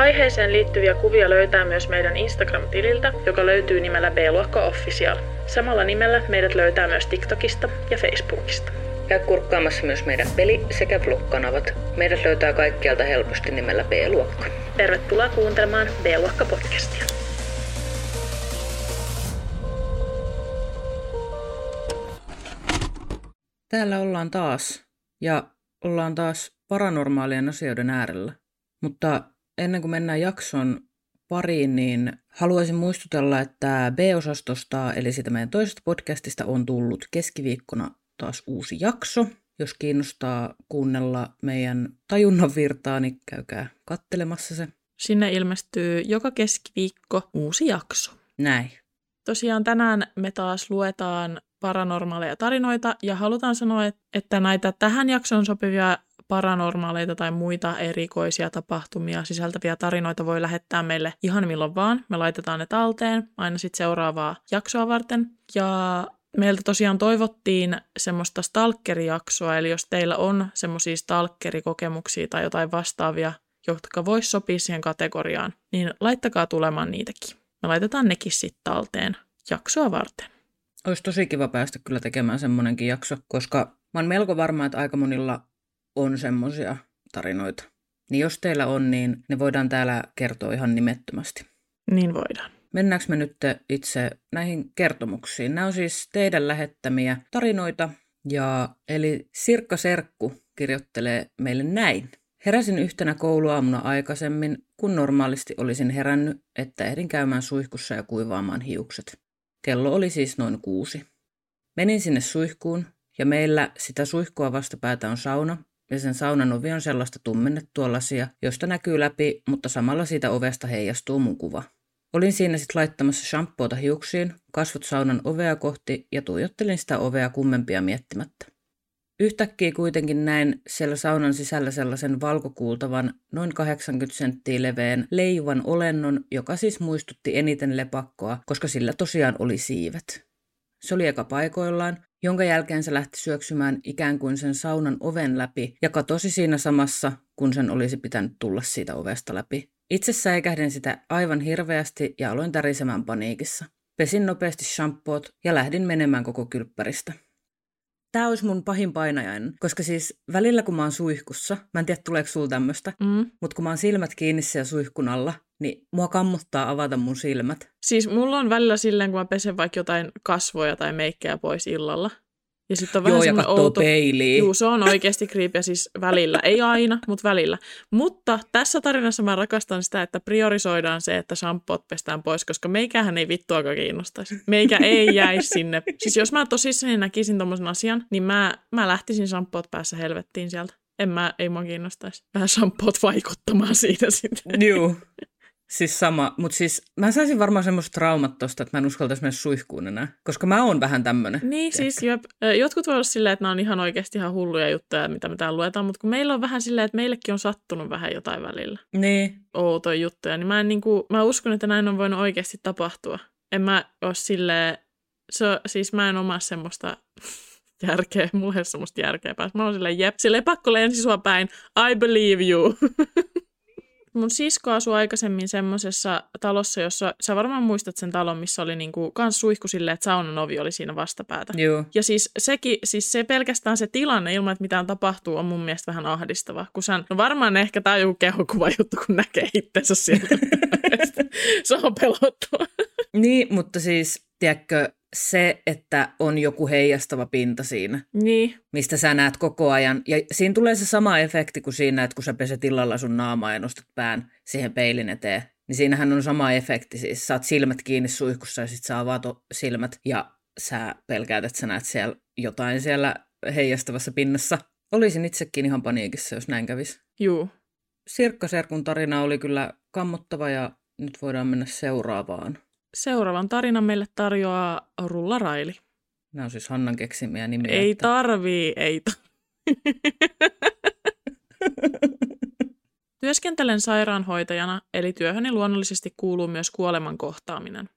Aiheeseen liittyviä kuvia löytää myös meidän Instagram-tililtä, joka löytyy nimellä B-luokka Official. Samalla nimellä meidät löytää myös TikTokista ja Facebookista. Käy kurkkaamassa myös meidän peli- sekä vlog-kanavat. Meidät löytää kaikkialta helposti nimellä B-luokka. Tervetuloa kuuntelemaan B-luokka podcastia. Täällä ollaan taas, ja ollaan taas paranormaalien asioiden äärellä. Mutta ennen kuin mennään jakson pariin, niin haluaisin muistutella, että B-osastosta, eli sitä meidän toisesta podcastista, on tullut keskiviikkona taas uusi jakso. Jos kiinnostaa kuunnella meidän tajunnan virtaa, niin käykää kattelemassa se. Sinne ilmestyy joka keskiviikko uusi jakso. Näin. Tosiaan tänään me taas luetaan paranormaaleja tarinoita ja halutaan sanoa, et- että näitä tähän jaksoon sopivia paranormaaleita tai muita erikoisia tapahtumia sisältäviä tarinoita voi lähettää meille ihan milloin vaan. Me laitetaan ne talteen aina sitten seuraavaa jaksoa varten. Ja meiltä tosiaan toivottiin semmoista stalkerijaksoa, eli jos teillä on semmoisia stalkerikokemuksia tai jotain vastaavia, jotka vois sopia siihen kategoriaan, niin laittakaa tulemaan niitäkin. Me laitetaan nekin sitten talteen jaksoa varten. Olisi tosi kiva päästä kyllä tekemään semmonenkin jakso, koska mä oon melko varma, että aika monilla on semmoisia tarinoita. Niin jos teillä on, niin ne voidaan täällä kertoa ihan nimettömästi. Niin voidaan. Mennäänkö me nyt itse näihin kertomuksiin? Nämä on siis teidän lähettämiä tarinoita, ja eli Sirkka Serkku kirjoittelee meille näin. Heräsin yhtenä kouluaamuna aikaisemmin, kun normaalisti olisin herännyt, että ehdin käymään suihkussa ja kuivaamaan hiukset. Kello oli siis noin kuusi. Menin sinne suihkuun, ja meillä sitä suihkua vastapäätä on sauna, ja sen saunan ovi on sellaista tummennettua lasia, josta näkyy läpi, mutta samalla siitä ovesta heijastuu mun kuva. Olin siinä sitten laittamassa shampoota hiuksiin, kasvot saunan ovea kohti ja tuijottelin sitä ovea kummempia miettimättä. Yhtäkkiä kuitenkin näin siellä saunan sisällä sellaisen valkokuultavan, noin 80 senttiä leveän, leijuvan olennon, joka siis muistutti eniten lepakkoa, koska sillä tosiaan oli siivet. Se oli eka paikoillaan, jonka jälkeen se lähti syöksymään ikään kuin sen saunan oven läpi ja katosi siinä samassa, kun sen olisi pitänyt tulla siitä ovesta läpi. Itse säikähdin sitä aivan hirveästi ja aloin tärisemään paniikissa. Pesin nopeasti shampoot ja lähdin menemään koko kylppäristä. Tämä olisi mun pahin painajainen, koska siis välillä kun mä oon suihkussa, mä en tiedä tuleeko sulla tämmöistä, Mm. mutta kun mä oon silmät kiinni siellä suihkun alla, niin mua kammuttaa avata mun silmät. Siis mulla on välillä silleen, kun mä pesen vaikka jotain kasvoja tai meikkejä pois illalla. Ja sitten on vähän Joo, ja outo... peiliin. Juu, se on oikeasti creepy siis välillä. Ei aina, mutta välillä. Mutta tässä tarinassa mä rakastan sitä, että priorisoidaan se, että shampoot pestään pois, koska meikähän ei vittuakaan kiinnostaisi. Meikä ei jäisi sinne. Siis jos mä tosissani näkisin tommosen asian, niin mä, mä lähtisin shampoot päässä helvettiin sieltä. En mä, ei mua kiinnostaisi. Vähän shampoot vaikuttamaan siitä sitten. Joo. Siis sama, mutta siis mä saisin varmaan semmoista traumat tosta, että mä en uskaltaisi mennä suihkuun enää, koska mä oon vähän tämmönen. Niin, siis jep. Ö, jotkut voi olla silleen, että nämä on ihan oikeasti ihan hulluja juttuja, mitä me täällä luetaan, mutta kun meillä on vähän silleen, että meillekin on sattunut vähän jotain välillä Niin, outoja juttuja, niin mä, en, niin kuin, mä uskon, että näin on voinut oikeasti tapahtua. En mä ole silleen, se, on- siis mä en omaa semmoista järkeä, mulla ei ole semmoista järkeä päässä. Mä oon silleen, jep, silleen pakko lensi sua päin, I believe you. Mun sisko asui aikaisemmin semmoisessa talossa, jossa sä varmaan muistat sen talon, missä oli niinku kans suihku silleen, että saunan ovi oli siinä vastapäätä. joo. Ja siis, sekin, siis se pelkästään se tilanne ilman, että mitään tapahtuu, on mun mielestä vähän ahdistava. Kun sä, no varmaan ehkä tää on joku kehokuva juttu, kun näkee itsensä sieltä. se on pelottua. Niin, mutta siis, tiedätkö, se, että on joku heijastava pinta siinä, niin, mistä sä näet koko ajan. Ja siinä tulee se sama efekti kuin siinä, että kun sä peset illalla sun naamaa ja nostat pään siihen peilin eteen. Niin siinähän on sama efekti. Siis saat silmät kiinni suihkussa ja sit sä avaat silmät ja sä pelkäät, että sä näet siellä jotain siellä heijastavassa pinnassa. Olisin itsekin ihan paniikissa, jos näin kävisi. juu. Sirkka Serkun tarina oli kyllä kammottava ja nyt voidaan mennä seuraavaan. Seuraavan tarinan meille tarjoaa Rulla Raili. Nämä on siis Hannan keksimiä nimiä. Ei että... tarvii, ei tarvii. Työskentelen sairaanhoitajana, eli työhöni luonnollisesti kuuluu myös kuoleman kohtaaminen.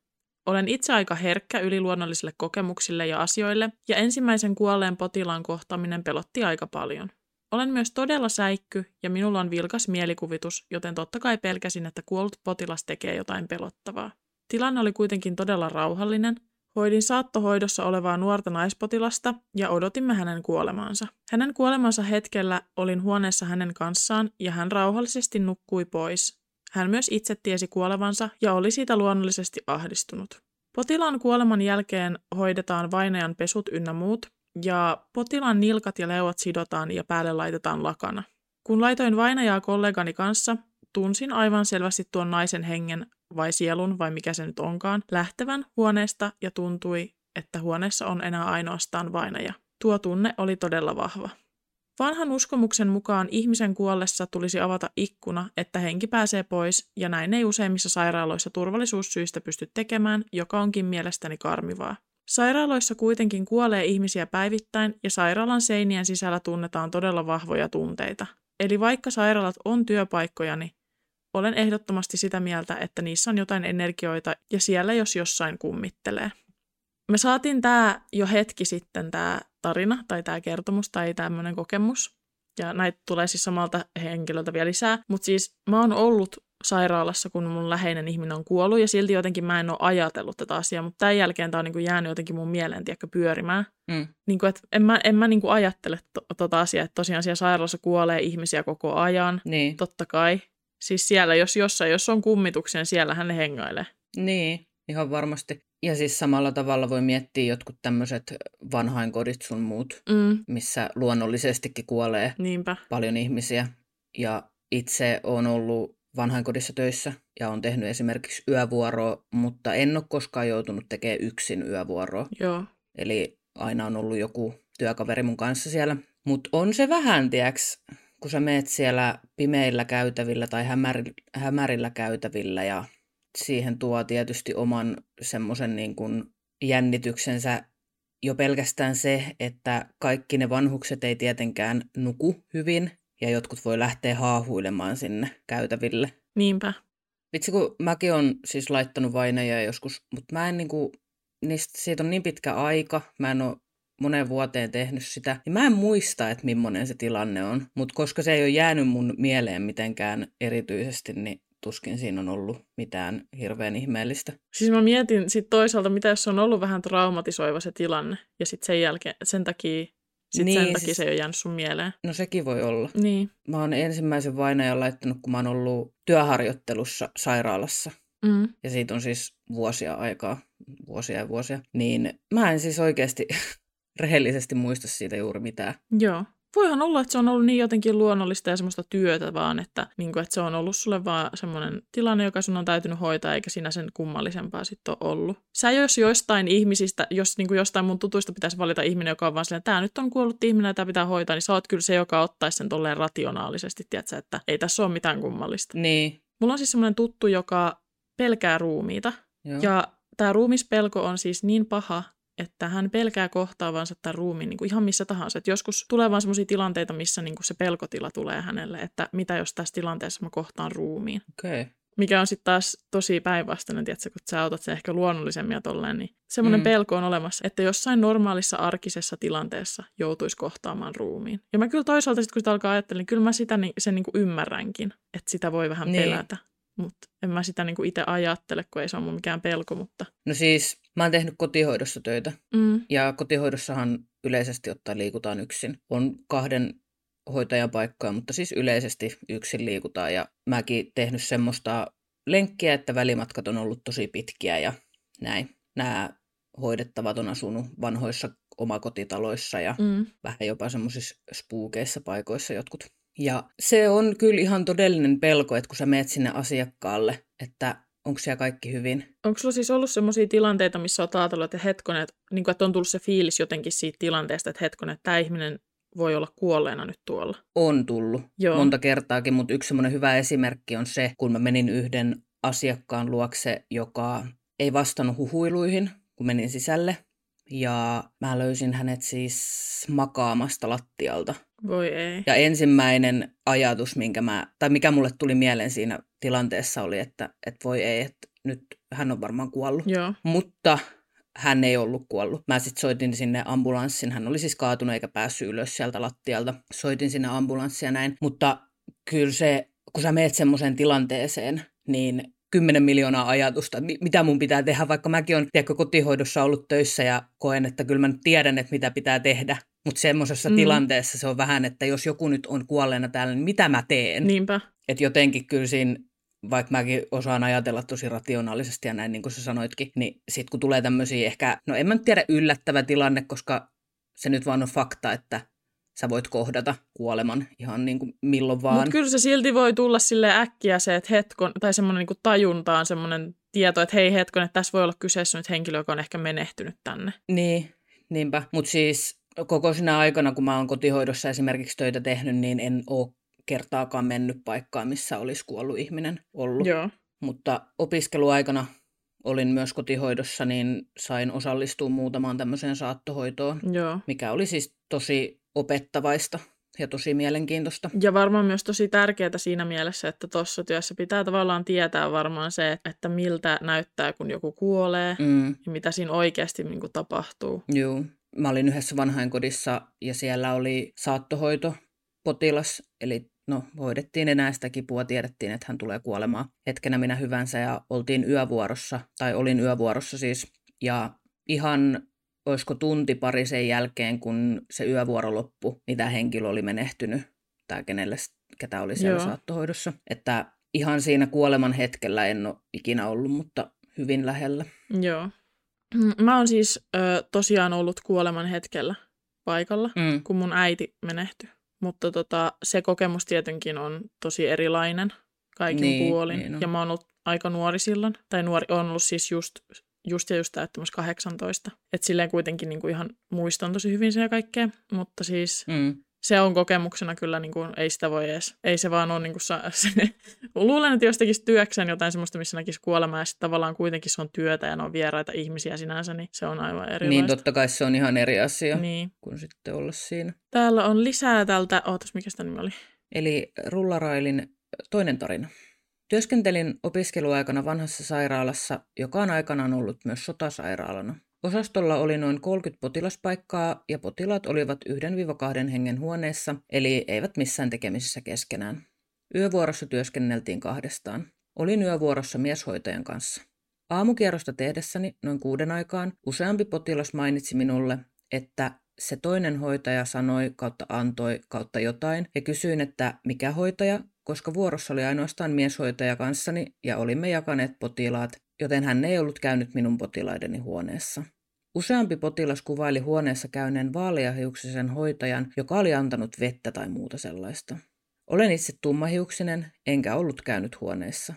Olen itse aika herkkä yliluonnollisille kokemuksille ja asioille, ja ensimmäisen kuolleen potilaan kohtaaminen pelotti aika paljon. Olen myös todella säikky, ja minulla on vilkas mielikuvitus, joten totta kai pelkäsin, että kuollut potilas tekee jotain pelottavaa. Tilanne oli kuitenkin todella rauhallinen, Hoidin saattohoidossa olevaa nuorta naispotilasta ja odotimme hänen kuolemaansa. Hänen kuolemansa hetkellä olin huoneessa hänen kanssaan ja hän rauhallisesti nukkui pois. Hän myös itse tiesi kuolevansa ja oli siitä luonnollisesti ahdistunut. Potilaan kuoleman jälkeen hoidetaan vainajan pesut ynnä muut, ja potilaan nilkat ja leuat sidotaan ja päälle laitetaan lakana. Kun laitoin vainajaa kollegani kanssa, tunsin aivan selvästi tuon naisen hengen vai sielun vai mikä se nyt onkaan, lähtevän huoneesta ja tuntui, että huoneessa on enää ainoastaan vainaja. Tuo tunne oli todella vahva. Vanhan uskomuksen mukaan ihmisen kuollessa tulisi avata ikkuna, että henki pääsee pois, ja näin ei useimmissa sairaaloissa turvallisuussyistä pysty tekemään, joka onkin mielestäni karmivaa. Sairaaloissa kuitenkin kuolee ihmisiä päivittäin, ja sairaalan seinien sisällä tunnetaan todella vahvoja tunteita. Eli vaikka sairaalat on työpaikkojani, olen ehdottomasti sitä mieltä, että niissä on jotain energioita ja siellä jos jossain kummittelee. Me saatiin tämä jo hetki sitten, tämä tarina tai tämä kertomus tai tämmöinen kokemus. Ja näitä tulee siis samalta henkilöltä vielä lisää. Mutta siis mä oon ollut sairaalassa, kun mun läheinen ihminen on kuollut, ja silti jotenkin mä en ole ajatellut tätä asiaa, mutta tämän jälkeen tämä on niin kuin jäänyt jotenkin mun mieleen tiedätkö, pyörimään. Mm. Niin kuin, että en mä, en mä niin kuin ajattele to, tota asiaa, että tosiaan siellä sairaalassa kuolee ihmisiä koko ajan, niin. totta kai. Siis siellä, jos jossain, jos on kummituksen, siellä hän hengailee. Niin, ihan varmasti. Ja siis samalla tavalla voi miettiä jotkut tämmöiset vanhainkodit sun muut, mm. missä luonnollisestikin kuolee Niinpä. paljon ihmisiä. Ja itse on ollut vanhainkodissa töissä ja on tehnyt esimerkiksi yövuoroa, mutta en ole koskaan joutunut tekemään yksin yövuoroa. Joo. Eli aina on ollut joku työkaveri mun kanssa siellä. Mutta on se vähän, tiedäks, kun sä meet siellä pimeillä käytävillä tai hämärillä, hämärillä käytävillä ja siihen tuo tietysti oman semmoisen niin kuin jännityksensä jo pelkästään se, että kaikki ne vanhukset ei tietenkään nuku hyvin ja jotkut voi lähteä haahuilemaan sinne käytäville. Niinpä. Vitsi, kun mäkin on siis laittanut vaineja joskus, mutta mä en niinku, niistä, siitä on niin pitkä aika, mä en ole moneen vuoteen tehnyt sitä, niin mä en muista, että millainen se tilanne on. Mutta koska se ei ole jäänyt mun mieleen mitenkään erityisesti, niin tuskin siinä on ollut mitään hirveän ihmeellistä. Siis mä mietin sit toisaalta, mitä jos on ollut vähän traumatisoiva se tilanne, ja sitten sen jälkeen, sen takia sitten niin, sen takia siis... se ei ole jäänyt sun mieleen. No sekin voi olla. Niin. Mä oon ensimmäisen vainajan laittanut, kun mä oon ollut työharjoittelussa sairaalassa. Mm. Ja siitä on siis vuosia aikaa, vuosia ja vuosia. Niin mä en siis oikeasti rehellisesti muista siitä juuri mitään. Joo. Voihan olla, että se on ollut niin jotenkin luonnollista ja semmoista työtä vaan, että, niin kuin, että se on ollut sulle vaan semmoinen tilanne, joka sun on täytynyt hoitaa, eikä siinä sen kummallisempaa sitten ole ollut. Sä jos jostain ihmisistä, jos niin kuin jostain mun tutuista pitäisi valita ihminen, joka on vaan silleen, tämä nyt on kuollut ihminen ja tämä pitää hoitaa, niin sä oot kyllä se, joka ottaisi sen tolleen rationaalisesti, tiedätkö, että ei tässä ole mitään kummallista. Niin. Mulla on siis semmoinen tuttu, joka pelkää ruumiita. Joo. Ja tämä ruumispelko on siis niin paha, että hän pelkää kohtaavansa tämän ruumiin niin kuin ihan missä tahansa. Et joskus tulee vaan sellaisia tilanteita, missä niin kuin se pelkotila tulee hänelle, että mitä jos tässä tilanteessa mä kohtaan ruumiin. Okay. Mikä on sitten taas tosi päinvastainen, tiedätkö, kun sä otat sen ehkä luonnollisemmin ja tolleen, niin semmoinen mm. pelko on olemassa, että jossain normaalissa arkisessa tilanteessa joutuisi kohtaamaan ruumiin. Ja mä kyllä toisaalta sitten, kun sitä alkaa ajattella, niin kyllä mä sitä, sen niin kuin ymmärränkin, että sitä voi vähän niin. pelätä. Mutta en mä sitä niinku itse ajattele, kun ei se ole mun mikään pelko. Mutta... No siis, mä oon tehnyt kotihoidossa töitä. Mm. Ja kotihoidossahan yleisesti ottaen liikutaan yksin. On kahden hoitajan paikkoja, mutta siis yleisesti yksin liikutaan. Ja mäkin tehnyt semmoista lenkkiä, että välimatkat on ollut tosi pitkiä ja näin. Nämä hoidettavat on asunut vanhoissa omakotitaloissa ja mm. vähän jopa semmoisissa spuukeissa paikoissa jotkut. Ja se on kyllä ihan todellinen pelko, että kun sä meet sinne asiakkaalle, että onko siellä kaikki hyvin. Onko sulla siis ollut sellaisia tilanteita, missä olet ajatellut, että hetkonen, että, niin kuin, että on tullut se fiilis jotenkin siitä tilanteesta, että hetkonen, että tämä ihminen voi olla kuolleena nyt tuolla? On tullut Joo. monta kertaakin, mutta yksi semmoinen hyvä esimerkki on se, kun mä menin yhden asiakkaan luokse, joka ei vastannut huhuiluihin, kun menin sisälle. Ja mä löysin hänet siis makaamasta lattialta. Voi ei. Ja ensimmäinen ajatus, minkä mä, tai mikä mulle tuli mieleen siinä tilanteessa oli, että, että voi ei, että nyt hän on varmaan kuollut. Joo. Mutta hän ei ollut kuollut. Mä sitten soitin sinne ambulanssin. Hän oli siis kaatunut eikä päässyt ylös sieltä lattialta. Soitin sinne ambulanssia näin. Mutta kyllä se, kun sä meet semmoiseen tilanteeseen, niin 10 miljoonaa ajatusta, mitä mun pitää tehdä, vaikka mäkin olen tiedätkö, kotihoidossa ollut töissä ja koen, että kyllä mä nyt tiedän, että mitä pitää tehdä. Mutta semmoisessa mm. tilanteessa se on vähän, että jos joku nyt on kuolleena täällä, niin mitä mä teen? Niinpä. Että jotenkin kyllä siinä vaikka mäkin osaan ajatella tosi rationaalisesti ja näin niin kuin sä sanoitkin, niin sitten kun tulee tämmöisiä ehkä, no en mä nyt tiedä yllättävä tilanne, koska se nyt vaan on fakta, että sä voit kohdata kuoleman ihan niin kuin milloin vaan. Mutta kyllä se silti voi tulla sille äkkiä se, että hetkon, tai semmoinen niin tajuntaan semmoinen tieto, että hei hetkon, että tässä voi olla kyseessä nyt henkilö, joka on ehkä menehtynyt tänne. Niin, niinpä. Mutta siis koko sinä aikana, kun mä oon kotihoidossa esimerkiksi töitä tehnyt, niin en ole kertaakaan mennyt paikkaan, missä olisi kuollut ihminen ollut. Joo. Mutta opiskeluaikana olin myös kotihoidossa, niin sain osallistua muutamaan tämmöiseen saattohoitoon, Joo. mikä oli siis tosi opettavaista ja tosi mielenkiintoista. Ja varmaan myös tosi tärkeää siinä mielessä, että tuossa työssä pitää tavallaan tietää varmaan se, että miltä näyttää, kun joku kuolee Mm, ja mitä siinä oikeasti niin kuin, tapahtuu. juu. Mä olin yhdessä vanhainkodissa ja siellä oli saattohoito potilas, eli no hoidettiin enää sitä kipua, tiedettiin, että hän tulee kuolemaan hetkenä minä hyvänsä ja oltiin yövuorossa, tai olin yövuorossa siis, ja ihan olisiko tunti pari sen jälkeen, kun se yövuoro loppui, niin tämä henkilö oli menehtynyt, tai kenelle, ketä oli siellä Joo. saattohoidossa. Että ihan siinä kuoleman hetkellä en ole ikinä ollut, mutta hyvin lähellä. Joo. Mä oon siis ö, tosiaan ollut kuoleman hetkellä paikalla, Mm. kun mun äiti menehtyi. Mutta tota, se kokemus tietenkin on tosi erilainen kaikin Niin, puolin. niin on. ja mä oon ollut aika nuori silloin. Tai nuori, on ollut siis just, just ja just täyttämässä 18. Et silleen kuitenkin niinku ihan muistan tosi hyvin sen ja kaikkea. Mutta siis Mm. Se on kokemuksena kyllä, niin kuin, ei sitä voi edes, ei se vaan ole niin kuin, sa- se, luulen, että jos tekisi työkseen jotain sellaista, missä näkisi kuolemaa ja sitten tavallaan kuitenkin se on työtä ja ne on vieraita ihmisiä sinänsä, niin se on aivan erilaista. Niin totta kai se on ihan eri asia Niin. kuin sitten olla siinä. Täällä on lisää tältä, ootas mikä sitä nimi oli? Eli Rullarailin toinen tarina. Työskentelin opiskeluaikana vanhassa sairaalassa, joka on aikanaan ollut myös sotasairaalana. Osastolla oli noin 30 potilaspaikkaa ja potilaat olivat 1-2 hengen huoneessa, eli eivät missään tekemisissä keskenään. Yövuorossa työskenneltiin kahdestaan. Olin yövuorossa mieshoitajan kanssa. Aamukierrosta tehdessäni noin kuuden aikaan useampi potilas mainitsi minulle, että se toinen hoitaja sanoi kautta antoi kautta jotain ja kysyin, että mikä hoitaja, koska vuorossa oli ainoastaan mieshoitaja kanssani ja olimme jakaneet potilaat, joten hän ei ollut käynyt minun potilaideni huoneessa. Useampi potilas kuvaili huoneessa käyneen vaaleahiuksisen hoitajan, joka oli antanut vettä tai muuta sellaista. Olen itse tummahiuksinen, enkä ollut käynyt huoneessa.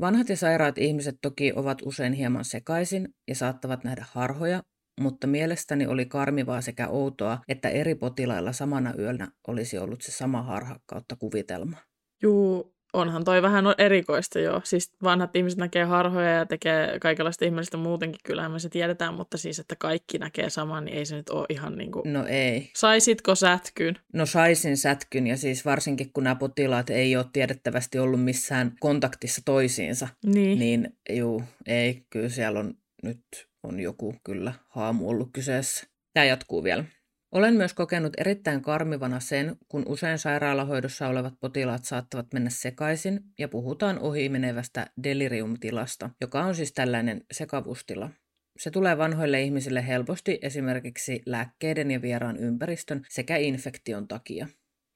Vanhat ja sairaat ihmiset toki ovat usein hieman sekaisin ja saattavat nähdä harhoja, mutta mielestäni oli karmivaa sekä outoa, että eri potilailla samana yönä olisi ollut se sama harha kautta kuvitelma. Juu, onhan toi vähän erikoista jo. Siis vanhat ihmiset näkee harhoja ja tekee kaikenlaista ihmeellistä muutenkin, kyllähän me se tiedetään, mutta siis, että kaikki näkee saman, niin ei se nyt ole ihan niin kuin... No ei. Saisitko sätkyn? No saisin sätkyn ja siis varsinkin kun nämä potilaat ei ole tiedettävästi ollut missään kontaktissa toisiinsa, Niin. niin juu, ei, kyllä siellä on nyt on joku kyllä haamu ollut kyseessä. Tämä jatkuu vielä. Olen myös kokenut erittäin karmivana sen, kun usein sairaalahoidossa olevat potilaat saattavat mennä sekaisin ja puhutaan ohimenevästä deliriumtilasta, joka on siis tällainen sekavustila. Se tulee vanhoille ihmisille helposti esimerkiksi lääkkeiden ja vieraan ympäristön sekä infektion takia.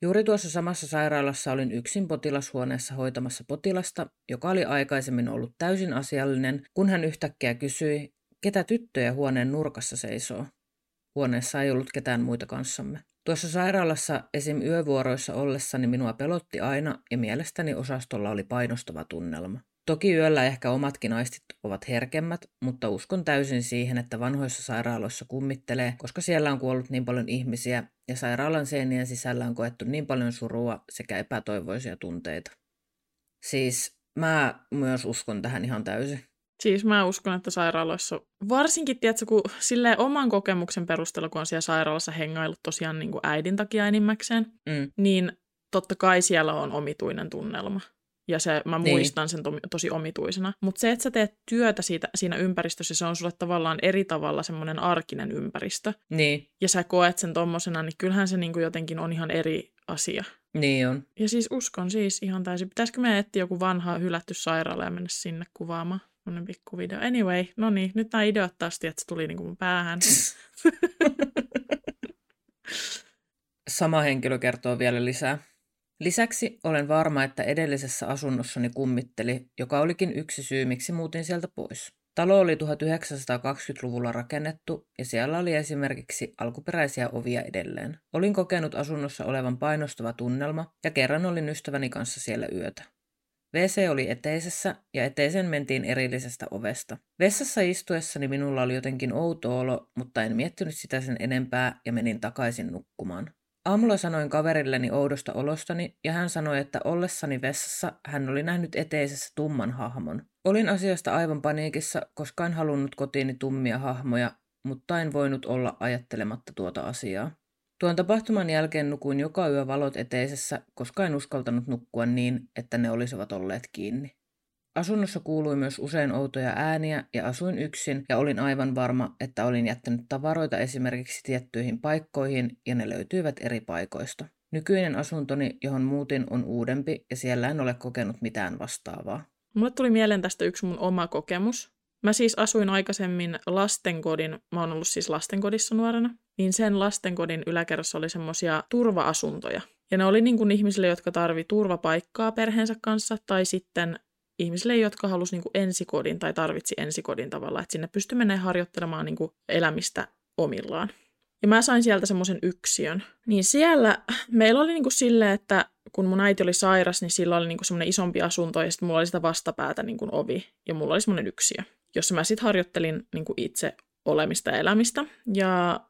Juuri tuossa samassa sairaalassa olin yksin potilashuoneessa hoitamassa potilasta, joka oli aikaisemmin ollut täysin asiallinen, kun hän yhtäkkiä kysyi, ketä tyttöjä huoneen nurkassa seisoo. Huoneessa ei ollut ketään muita kanssamme. Tuossa sairaalassa esim. yövuoroissa ollessani minua pelotti aina ja mielestäni osastolla oli painostava tunnelma. Toki yöllä ehkä omatkin aistit ovat herkemmät, mutta uskon täysin siihen, että vanhoissa sairaaloissa kummittelee, koska siellä on kuollut niin paljon ihmisiä ja sairaalan seinien sisällä on koettu niin paljon surua sekä epätoivoisia tunteita. Siis mä myös uskon tähän ihan täysin. Siis mä uskon, että sairaaloissa, varsinkin tiedätkö, kun silleen oman kokemuksen perusteella, kun on siellä sairaalassa hengaillut tosiaan niin kuin äidin takia enimmäkseen, Mm. niin totta kai siellä on omituinen tunnelma. Ja se, mä Niin. muistan sen to- tosi omituisena. Mutta se, että sä teet työtä siitä, siinä ympäristössä, se on sulle tavallaan eri tavalla semmoinen arkinen ympäristö. Niin, Ja sä koet sen tommosena, niin kyllähän se niinku jotenkin on ihan eri asia. niin on. Ja siis uskon siis ihan täysin. Pitäisikö me etsiä joku vanha hylätty sairaala ja mennä sinne kuvaamaan? Sellainen pikku video. Anyway, no niin, nyt nämä ideat taas, että se tuli niinku mun päähän. Sama henkilö kertoo vielä lisää. Lisäksi olen varma, että edellisessä asunnossani kummitteli, joka olikin yksi syy, miksi muutin sieltä pois. Talo oli 1920-luvulla rakennettu ja siellä oli esimerkiksi alkuperäisiä ovia edelleen. Olin kokenut asunnossa olevan painostava tunnelma ja kerran olin ystäväni kanssa siellä yötä. WC oli eteisessä ja eteisen mentiin erillisestä ovesta. Vessassa istuessani minulla oli jotenkin outo olo, mutta en miettinyt sitä sen enempää ja menin takaisin nukkumaan. Aamulla sanoin kaverilleni oudosta olostani ja hän sanoi, että ollessani vessassa hän oli nähnyt eteisessä tumman hahmon. Olin asiasta aivan paniikissa, koska en halunnut kotiini tummia hahmoja, mutta en voinut olla ajattelematta tuota asiaa. Tuon tapahtuman jälkeen nukuin joka yö valot eteisessä, koska en uskaltanut nukkua niin, että ne olisivat olleet kiinni. Asunnossa kuului myös usein outoja ääniä ja asuin yksin ja olin aivan varma, että olin jättänyt tavaroita esimerkiksi tiettyihin paikkoihin ja ne löytyivät eri paikoista. Nykyinen asuntoni, johon muutin, on uudempi ja siellä en ole kokenut mitään vastaavaa. Mulle tuli mieleen tästä yksi mun oma kokemus. Mä siis asuin aikaisemmin lastenkodin, mä oon ollut siis lastenkodissa nuorena, niin sen lastenkodin yläkerrassa oli semmosia turva-asuntoja. Ja ne oli niin kuin ihmisille, jotka tarvi turvapaikkaa perheensä kanssa, tai sitten ihmisille, jotka halusi niin kuin ensikodin tai tarvitsi ensikodin tavalla, että sinne pystyi menemään harjoittelemaan niin kuin elämistä omillaan. Ja mä sain sieltä semmoisen yksiön. Niin siellä meillä oli niinku silleen, että kun mun äiti oli sairas, niin sillä oli niinku semmoinen isompi asunto ja sitten mulla oli sitä vastapäätä niinku ovi ja mulla oli semmoinen yksiö, jossa mä sitten harjoittelin niinku itse olemista ja elämistä. Ja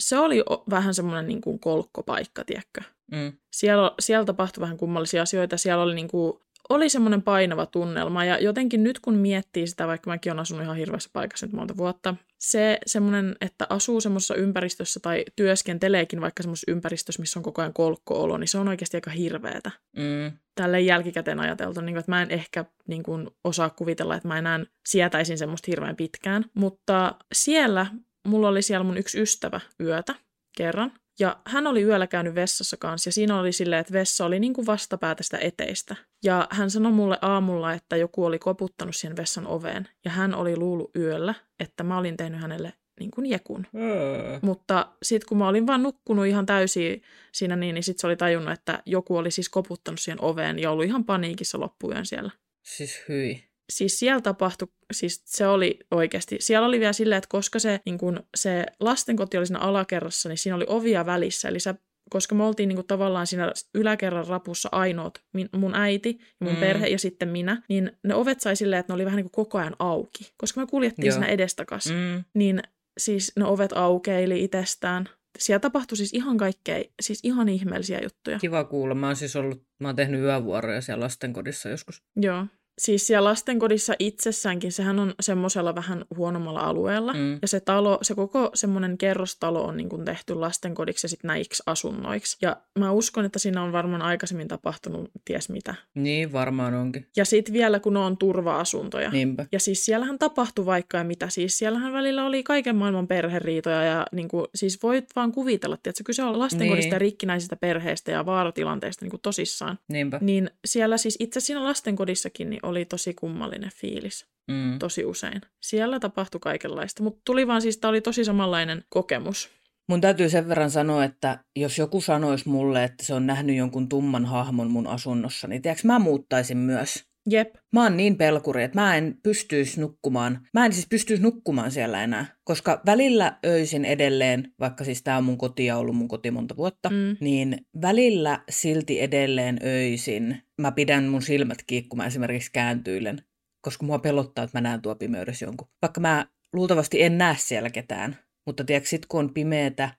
se oli vähän semmoinen niinku kolkkopaikka, tiedätkö? Mm. Siellä, siellä tapahtui vähän kummallisia asioita. Siellä oli, niinku, oli semmoinen painava tunnelma. Ja jotenkin nyt kun miettii sitä, vaikka mäkin olen asunut ihan hirveässä paikassa nyt monta vuotta, se semmoinen, että asuu semmoisessa ympäristössä tai työskenteleekin vaikka semmoisessa ympäristössä, missä on koko ajan kolkko-olo, niin se on oikeasti aika hirveetä. Mm. Tälle jälkikäteen ajateltu, niin kuin, että mä en ehkä niin kuin, osaa kuvitella, että mä enää sietäisin semmoista hirveän pitkään. Mutta siellä, mulla oli siellä mun yksi ystävä yötä kerran. Ja hän oli yöllä käynyt vessassa kanssa ja siinä oli silleen, että vessa oli niin kuin vastapäätä sitä eteistä. Ja hän sanoi mulle aamulla, että joku oli koputtanut siihen vessan oveen ja hän oli luullut yöllä, että mä olin tehnyt hänelle niin kuin jekun. Öö. Mutta sitten kun mä olin vaan nukkunut ihan täysin siinä niin, niin sitten se oli tajunnut, että joku oli siis koputtanut siihen oveen ja ollut ihan paniikissa loppuyön siellä. Siis hyi. Siis siellä tapahtui, siis se oli oikeasti, siellä oli vielä silleen, että koska se, niin kun, se lastenkoti oli siinä alakerrassa, niin siinä oli ovia välissä, eli sä koska me oltiin niinku tavallaan siinä yläkerran rapussa ainoat, min, mun äiti ja mun Mm. perhe ja sitten minä, niin ne ovet sai silleen, että ne oli vähän niinku koko ajan auki. Koska me kuljettiin Joo. siinä edestakas. Mm. niin siis ne ovet aukeili itsestään. Siellä tapahtui siis ihan kaikkea, siis ihan ihmeellisiä juttuja. Kiva kuulla. Mä oon siis ollut, mä oon tehnyt yövuoroja siellä lastenkodissa joskus. Joo. Siis siellä lastenkodissa itsessäänkin, sehän on semmoisella vähän huonommalla alueella. Mm. Ja se talo, se koko semmoinen kerrostalo on niin kuin tehty lastenkodiksi ja sitten näiksi asunnoiksi. Ja mä uskon, että siinä on varmaan aikaisemmin tapahtunut ties mitä. Niin, varmaan onkin. Ja sitten vielä kun ne on turva-asuntoja. Niinpä. Ja siis siellähän tapahtui vaikka ja mitä. Siis siellähän välillä oli kaiken maailman perheriitoja ja niin kuin, siis voit vaan kuvitella, että kyse on lastenkodista Niin. ja rikkinäisistä perheistä ja vaaratilanteista niin kuin tosissaan. Niinpä. Niin siellä siis itse siinä lastenkodissakin niin oli tosi kummallinen fiilis Mm. tosi usein. Siellä tapahtui kaikenlaista, mutta tuli vaan siis, tämä oli tosi samanlainen kokemus. Mun täytyy sen verran sanoa, että jos joku sanoisi mulle, että se on nähnyt jonkun tumman hahmon mun asunnossa, niin tiedätkö, mä muuttaisin myös. Jep, Mä oon niin pelkuri, että mä en pystyisi nukkumaan. Mä en siis pystyisi nukkumaan siellä enää. Koska välillä öisin edelleen, vaikka siis tää on mun koti ja ollut mun koti monta vuotta, Mm. niin välillä silti edelleen öisin mä pidän mun silmät kiinni, kun mä esimerkiksi kääntyilen. Koska mua pelottaa, että mä näen tuo pimeydessä jonkun. Vaikka mä luultavasti en näe siellä ketään. Mutta tiedätkö, sit kun on pimeetä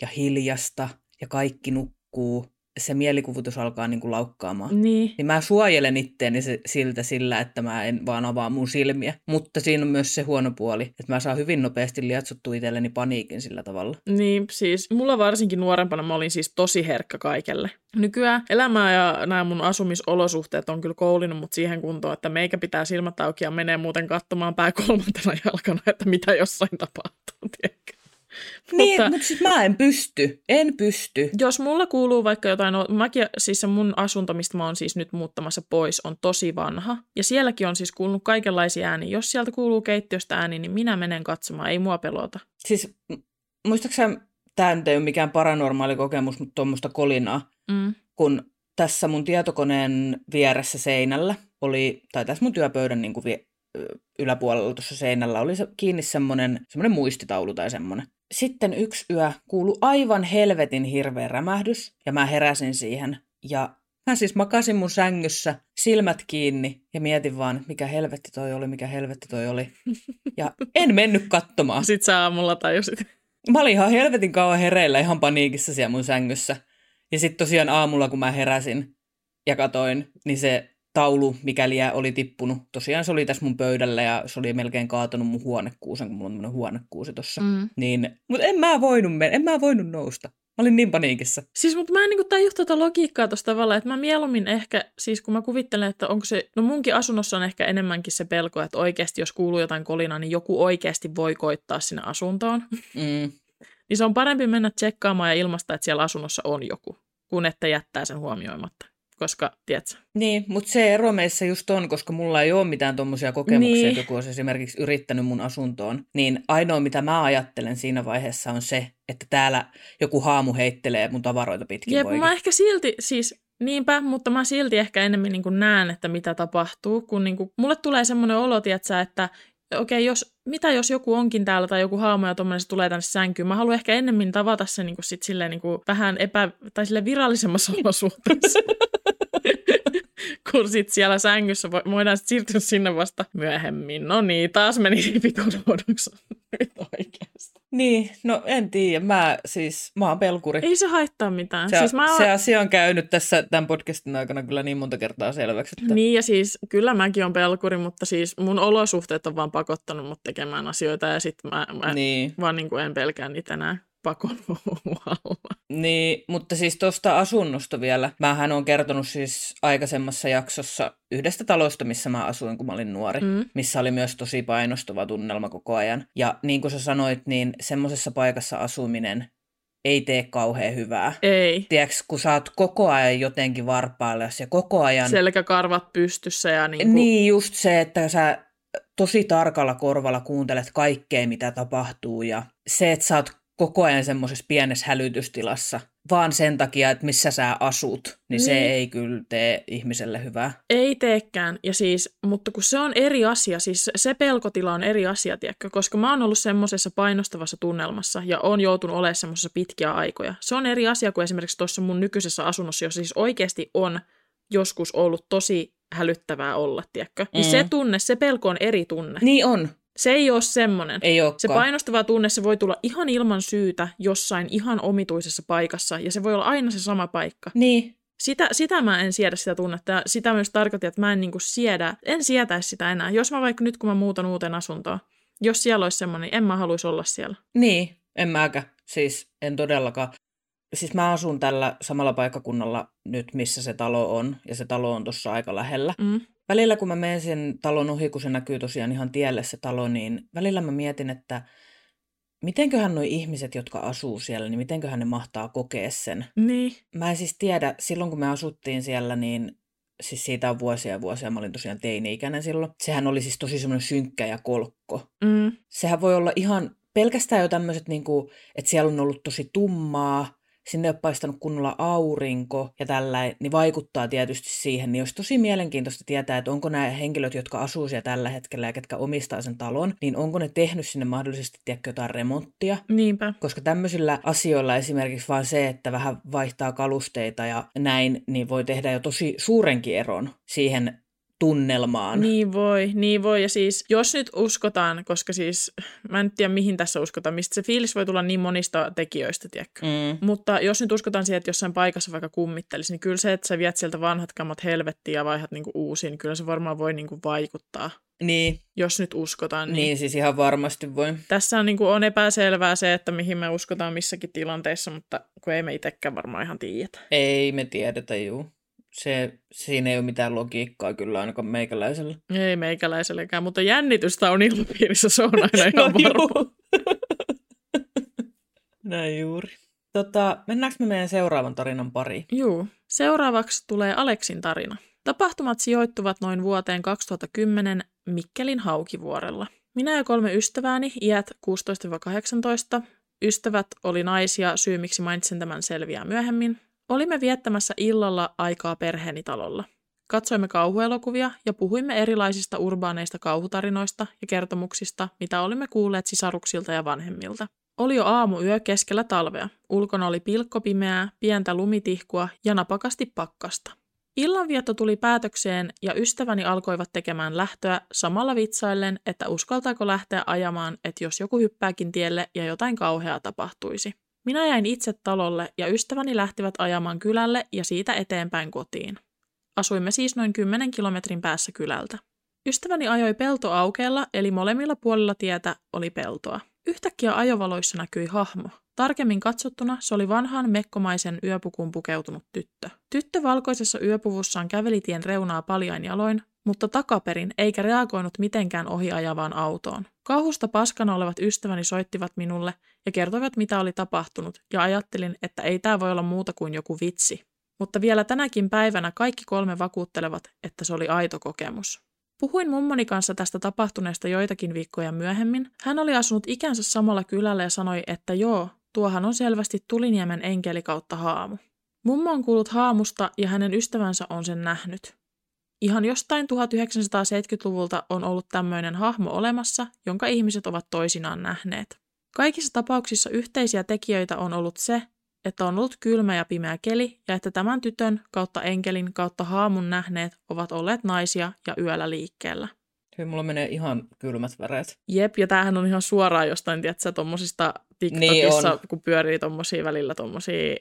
ja hiljasta ja kaikki nukkuu, se mielikuvitus alkaa niin kuin laukkaamaan. Niin. Niin mä suojelen itteeni se, siltä sillä, että mä en vaan avaa mun silmiä. Mutta siinä on myös se huono puoli, että mä saan hyvin nopeasti liatsottua itselleni paniikin sillä tavalla. Niin, siis mulla varsinkin nuorempana mä olin siis tosi herkkä kaikelle. Nykyään elämää ja nämä mun asumisolosuhteet on kyllä koulinut mut siihen kuntoon, että meikä pitää silmät auki ja menee muuten katsomaan pää kolmantena jalkana, että mitä jossain tapahtuu, tiedätkö? Niin, Mutta- mutta, siis mä en pysty. En pysty. Jos mulla kuuluu vaikka jotain, no, mäkin, siis se mun asunto, mistä mä oon siis nyt muuttamassa pois, on tosi vanha. Ja sielläkin on siis kuulunut kaikenlaisia ääniä. Jos sieltä kuuluu keittiöstä ääni, niin minä menen katsomaan, ei mua pelota. Siis m- muistaaksä, tämä nyt ei ole mikään paranormaali kokemus, mutta tuommoista kolinaa, Mm. kun tässä mun tietokoneen vieressä seinällä oli, tai tässä mun työpöydän niin kuin vie, yläpuolella tuossa seinällä oli se, kiinni semmoinen, semmoinen muistitaulu tai semmoinen. Sitten yksi yö kuului aivan helvetin hirveä rämähdys, ja mä heräsin siihen. Ja mä siis makasin mun sängyssä, silmät kiinni, ja mietin vaan, mikä helvetti toi oli, mikä helvetti toi oli. Ja en mennyt katsomaan. Sitten sä aamulla tajusit. Mä olin ihan helvetin kauan hereillä ihan paniikissa siellä mun sängyssä. Ja sitten tosiaan aamulla, kun mä heräsin ja katoin, niin se taulu, mikäli oli tippunut. Tosiaan se oli tässä mun pöydällä ja se oli melkein kaatunut mun huonekuusen, kun mulla on tämmönen huonekuusi tossa. Mm. Niin, mutta en mä voinut mennä, en mä voinut nousta. Mä olin niin paniikissa. Siis, mutta mä en niinku tajua tuota logiikkaa tuosta tavalla, että mä mieluummin ehkä, siis kun mä kuvittelen, että onko se, no munkin asunnossa on ehkä enemmänkin se pelko, että oikeasti jos kuuluu jotain kolinaa, niin joku oikeasti voi koittaa sinne asuntoon. Mm. Niin se on parempi mennä tsekkaamaan ja ilmaista, että siellä asunnossa on joku, kuin että jättää sen huomioimatta. Koska, tiedätkö, Niin, mutta se ero meissä just on, koska mulla ei ole mitään tommosia kokemuksia, Niin. että joku olisi esimerkiksi yrittänyt mun asuntoon. Niin ainoa, mitä mä ajattelen siinä vaiheessa on se, että täällä joku haamu heittelee mun tavaroita pitkin Jep, mä ehkä silti, siis niinpä, mutta mä silti ehkä enemmän niin näen, että mitä tapahtuu, kun niin kuin, mulle tulee semmoinen olo, tietsä, että okei, jos, mitä jos joku onkin täällä tai joku haamu ja tommonen se tulee tänne sänkyyn, mä haluan ehkä ennemmin tavata sen niin kuin sit silleen niin kuin vähän epä, tai sille virallisemmassa olosuhteessa. kun sit siellä sängyssä vo- voidaan sit siirtyä sinne vasta myöhemmin. No niin, taas meni vitun huonoksi nyt oikeasti. Niin, no en tiedä. Mä siis, mä oon pelkuri. Ei se haittaa mitään. Se, siis mä oon... se asia on käynyt tässä tämän podcastin aikana kyllä niin monta kertaa selväksi. Että... Niin ja siis kyllä mäkin on pelkuri, mutta siis mun olosuhteet on vaan pakottanut mut tekemään asioita ja sit mä, mä Niin, vaan niin kuin en pelkää niitä enää pakon niin, mutta siis tuosta asunnosta vielä. Mähän on kertonut siis aikaisemmassa jaksossa yhdestä talosta, missä mä asuin, kun mä olin nuori. Mm. missä oli myös tosi painostava tunnelma koko ajan. Ja niin kuin sä sanoit, niin semmoisessa paikassa asuminen ei tee kauhean hyvää. Ei. Tiedätkö, kun sä oot koko ajan jotenkin varpaillas ja koko ajan... Selkäkarvat pystyssä ja niin kuin, Niin just se, että sä tosi tarkalla korvalla kuuntelet kaikkea, mitä tapahtuu ja se, että sä oot koko ajan semmoisessa pienessä hälytystilassa, vaan sen takia, että missä sä asut, niin se Niin. ei kyllä tee ihmiselle hyvää. Ei teekään, ja siis, mutta kun se on eri asia, siis se pelkotila on eri asia, tiedätkö? koska mä oon ollut semmoisessa painostavassa tunnelmassa ja oon joutunut olemaan semmoisessa pitkiä aikoja. Se on eri asia kuin esimerkiksi tuossa mun nykyisessä asunnossa, jossa siis oikeasti on joskus ollut tosi hälyttävää olla, tiedätkö? Niin Mm. se tunne, se pelko on eri tunne. Niin on, Se ei ole semmoinen. ei olekaan. Se painostava tunne, se voi tulla ihan ilman syytä jossain ihan omituisessa paikassa, ja se voi olla aina se sama paikka. Niin, Sitä, sitä mä en siedä sitä tunnetta, ja sitä myös tarkoitin, että mä en niinku siedä, en sietäisi sitä enää. Jos mä vaikka nyt, kun mä muutan uuteen asuntoon, jos siellä olisi semmoinen, niin en mä haluaisi olla siellä. Niin, en mäkä. Siis en todellakaan. Siis mä asun tällä samalla paikkakunnalla nyt, missä se talo on, ja se talo on tuossa aika lähellä. Mm. Välillä kun mä menen sen talon ohi, kun se näkyy tosiaan ihan tielle se talo, niin välillä mä mietin, että mitenköhän nuo ihmiset, jotka asuu siellä, niin mitenköhän ne mahtaa kokea sen. Niin. Mä en siis tiedä, silloin kun me asuttiin siellä, niin siis siitä on vuosia ja vuosia, mä olin tosiaan teini-ikäinen silloin. Sehän oli siis tosi semmoinen synkkä ja kolkko. Mm. sehän voi olla ihan pelkästään jo tämmöiset, niin kuin, että siellä on ollut tosi tummaa, sinne ei ole paistanut kunnolla aurinko ja tällä, niin vaikuttaa tietysti siihen. Niin olisi tosi mielenkiintoista tietää, että onko nämä henkilöt, jotka asuu siellä tällä hetkellä ja ketkä omistaa sen talon, niin onko ne tehnyt sinne mahdollisesti tiedätkö, jotain remonttia. Niinpä. Koska tämmöisillä asioilla esimerkiksi vaan se, että vähän vaihtaa kalusteita ja näin, niin voi tehdä jo tosi suurenkin eron siihen tunnelmaan. Niin voi, niin voi. Ja siis jos nyt uskotaan, koska siis mä en tiedä mihin tässä uskotaan, mistä se fiilis voi tulla niin monista tekijöistä, tiedätkö? Mm. Mutta jos nyt uskotaan siihen, että jossain paikassa vaikka kummittelisi, niin kyllä se, että sä viet sieltä vanhat kamat helvettiin ja vaihdat niinku uusiin, niin kyllä se varmaan voi niinku vaikuttaa. Niin, Jos nyt uskotaan, niin. niin siis ihan varmasti voi. Tässä on, niinku, on epäselvää se, että mihin me uskotaan missäkin tilanteessa, mutta kun ei me itsekään varmaan ihan tiedetä. Ei me tiedetä, juu. Se, siinä ei ole mitään logiikkaa kyllä ainakaan meikäläisellä. Ei meikäläisellekään, mutta jännitystä on ilmapiirissä, se on aina ihan No varma. Näin juuri. Tota, mennäänkö me meidän seuraavan tarinan pariin? Juu. Seuraavaksi tulee Aleksin tarina. Tapahtumat sijoittuvat noin vuoteen 2010 Mikkelin Haukivuorella. Minä ja kolme ystävääni, iät 16-18, ystävät oli naisia, syy miksi mainitsen tämän selviää myöhemmin, olimme viettämässä illalla aikaa perheeni talolla. Katsoimme kauhuelokuvia ja puhuimme erilaisista urbaaneista kauhutarinoista ja kertomuksista, mitä olimme kuulleet sisaruksilta ja vanhemmilta. Oli jo aamu yö keskellä talvea. Ulkona oli pilkkopimeää, pientä lumitihkua ja napakasti pakkasta. Illanvietto tuli päätökseen ja ystäväni alkoivat tekemään lähtöä samalla vitsaillen, että uskaltaako lähteä ajamaan, että jos joku hyppääkin tielle ja jotain kauheaa tapahtuisi. Minä jäin itse talolle ja ystäväni lähtivät ajamaan kylälle ja siitä eteenpäin kotiin. Asuimme siis noin 10 kilometrin päässä kylältä. Ystäväni ajoi peltoaukeella, eli molemmilla puolilla tietä oli peltoa. Yhtäkkiä ajovaloissa näkyi hahmo. Tarkemmin katsottuna se oli vanhaan mekkomaisen yöpukuun pukeutunut tyttö. Tyttö valkoisessa yöpuvussaan käveli tien reunaa paljain jaloin, mutta takaperin eikä reagoinut mitenkään ohiajavaan autoon. Kauhusta paskana olevat ystäväni soittivat minulle ja kertoivat mitä oli tapahtunut, ja ajattelin, että ei tämä voi olla muuta kuin joku vitsi. Mutta vielä tänäkin päivänä kaikki kolme vakuuttelevat, että se oli aito kokemus. Puhuin mummoni kanssa tästä tapahtuneesta joitakin viikkoja myöhemmin. Hän oli asunut ikänsä samalla kylällä ja sanoi, että joo, tuohan on selvästi Tuliniemen enkeli kautta haamu. Mummo on kuullut haamusta ja hänen ystävänsä on sen nähnyt. Ihan jostain 1970-luvulta on ollut tämmöinen hahmo olemassa, jonka ihmiset ovat toisinaan nähneet. Kaikissa tapauksissa yhteisiä tekijöitä on ollut se, että on ollut kylmä ja pimeä keli ja että tämän tytön kautta enkelin kautta haamun nähneet ovat olleet naisia ja yöllä liikkeellä. Hei, mulla menee ihan kylmät väreet. Jep, ja tämähän on ihan suoraan jostain, tiedätkö, tuommoisista Niin TikTokissa, on. kun pyörii tuommoisia välillä tuommoisia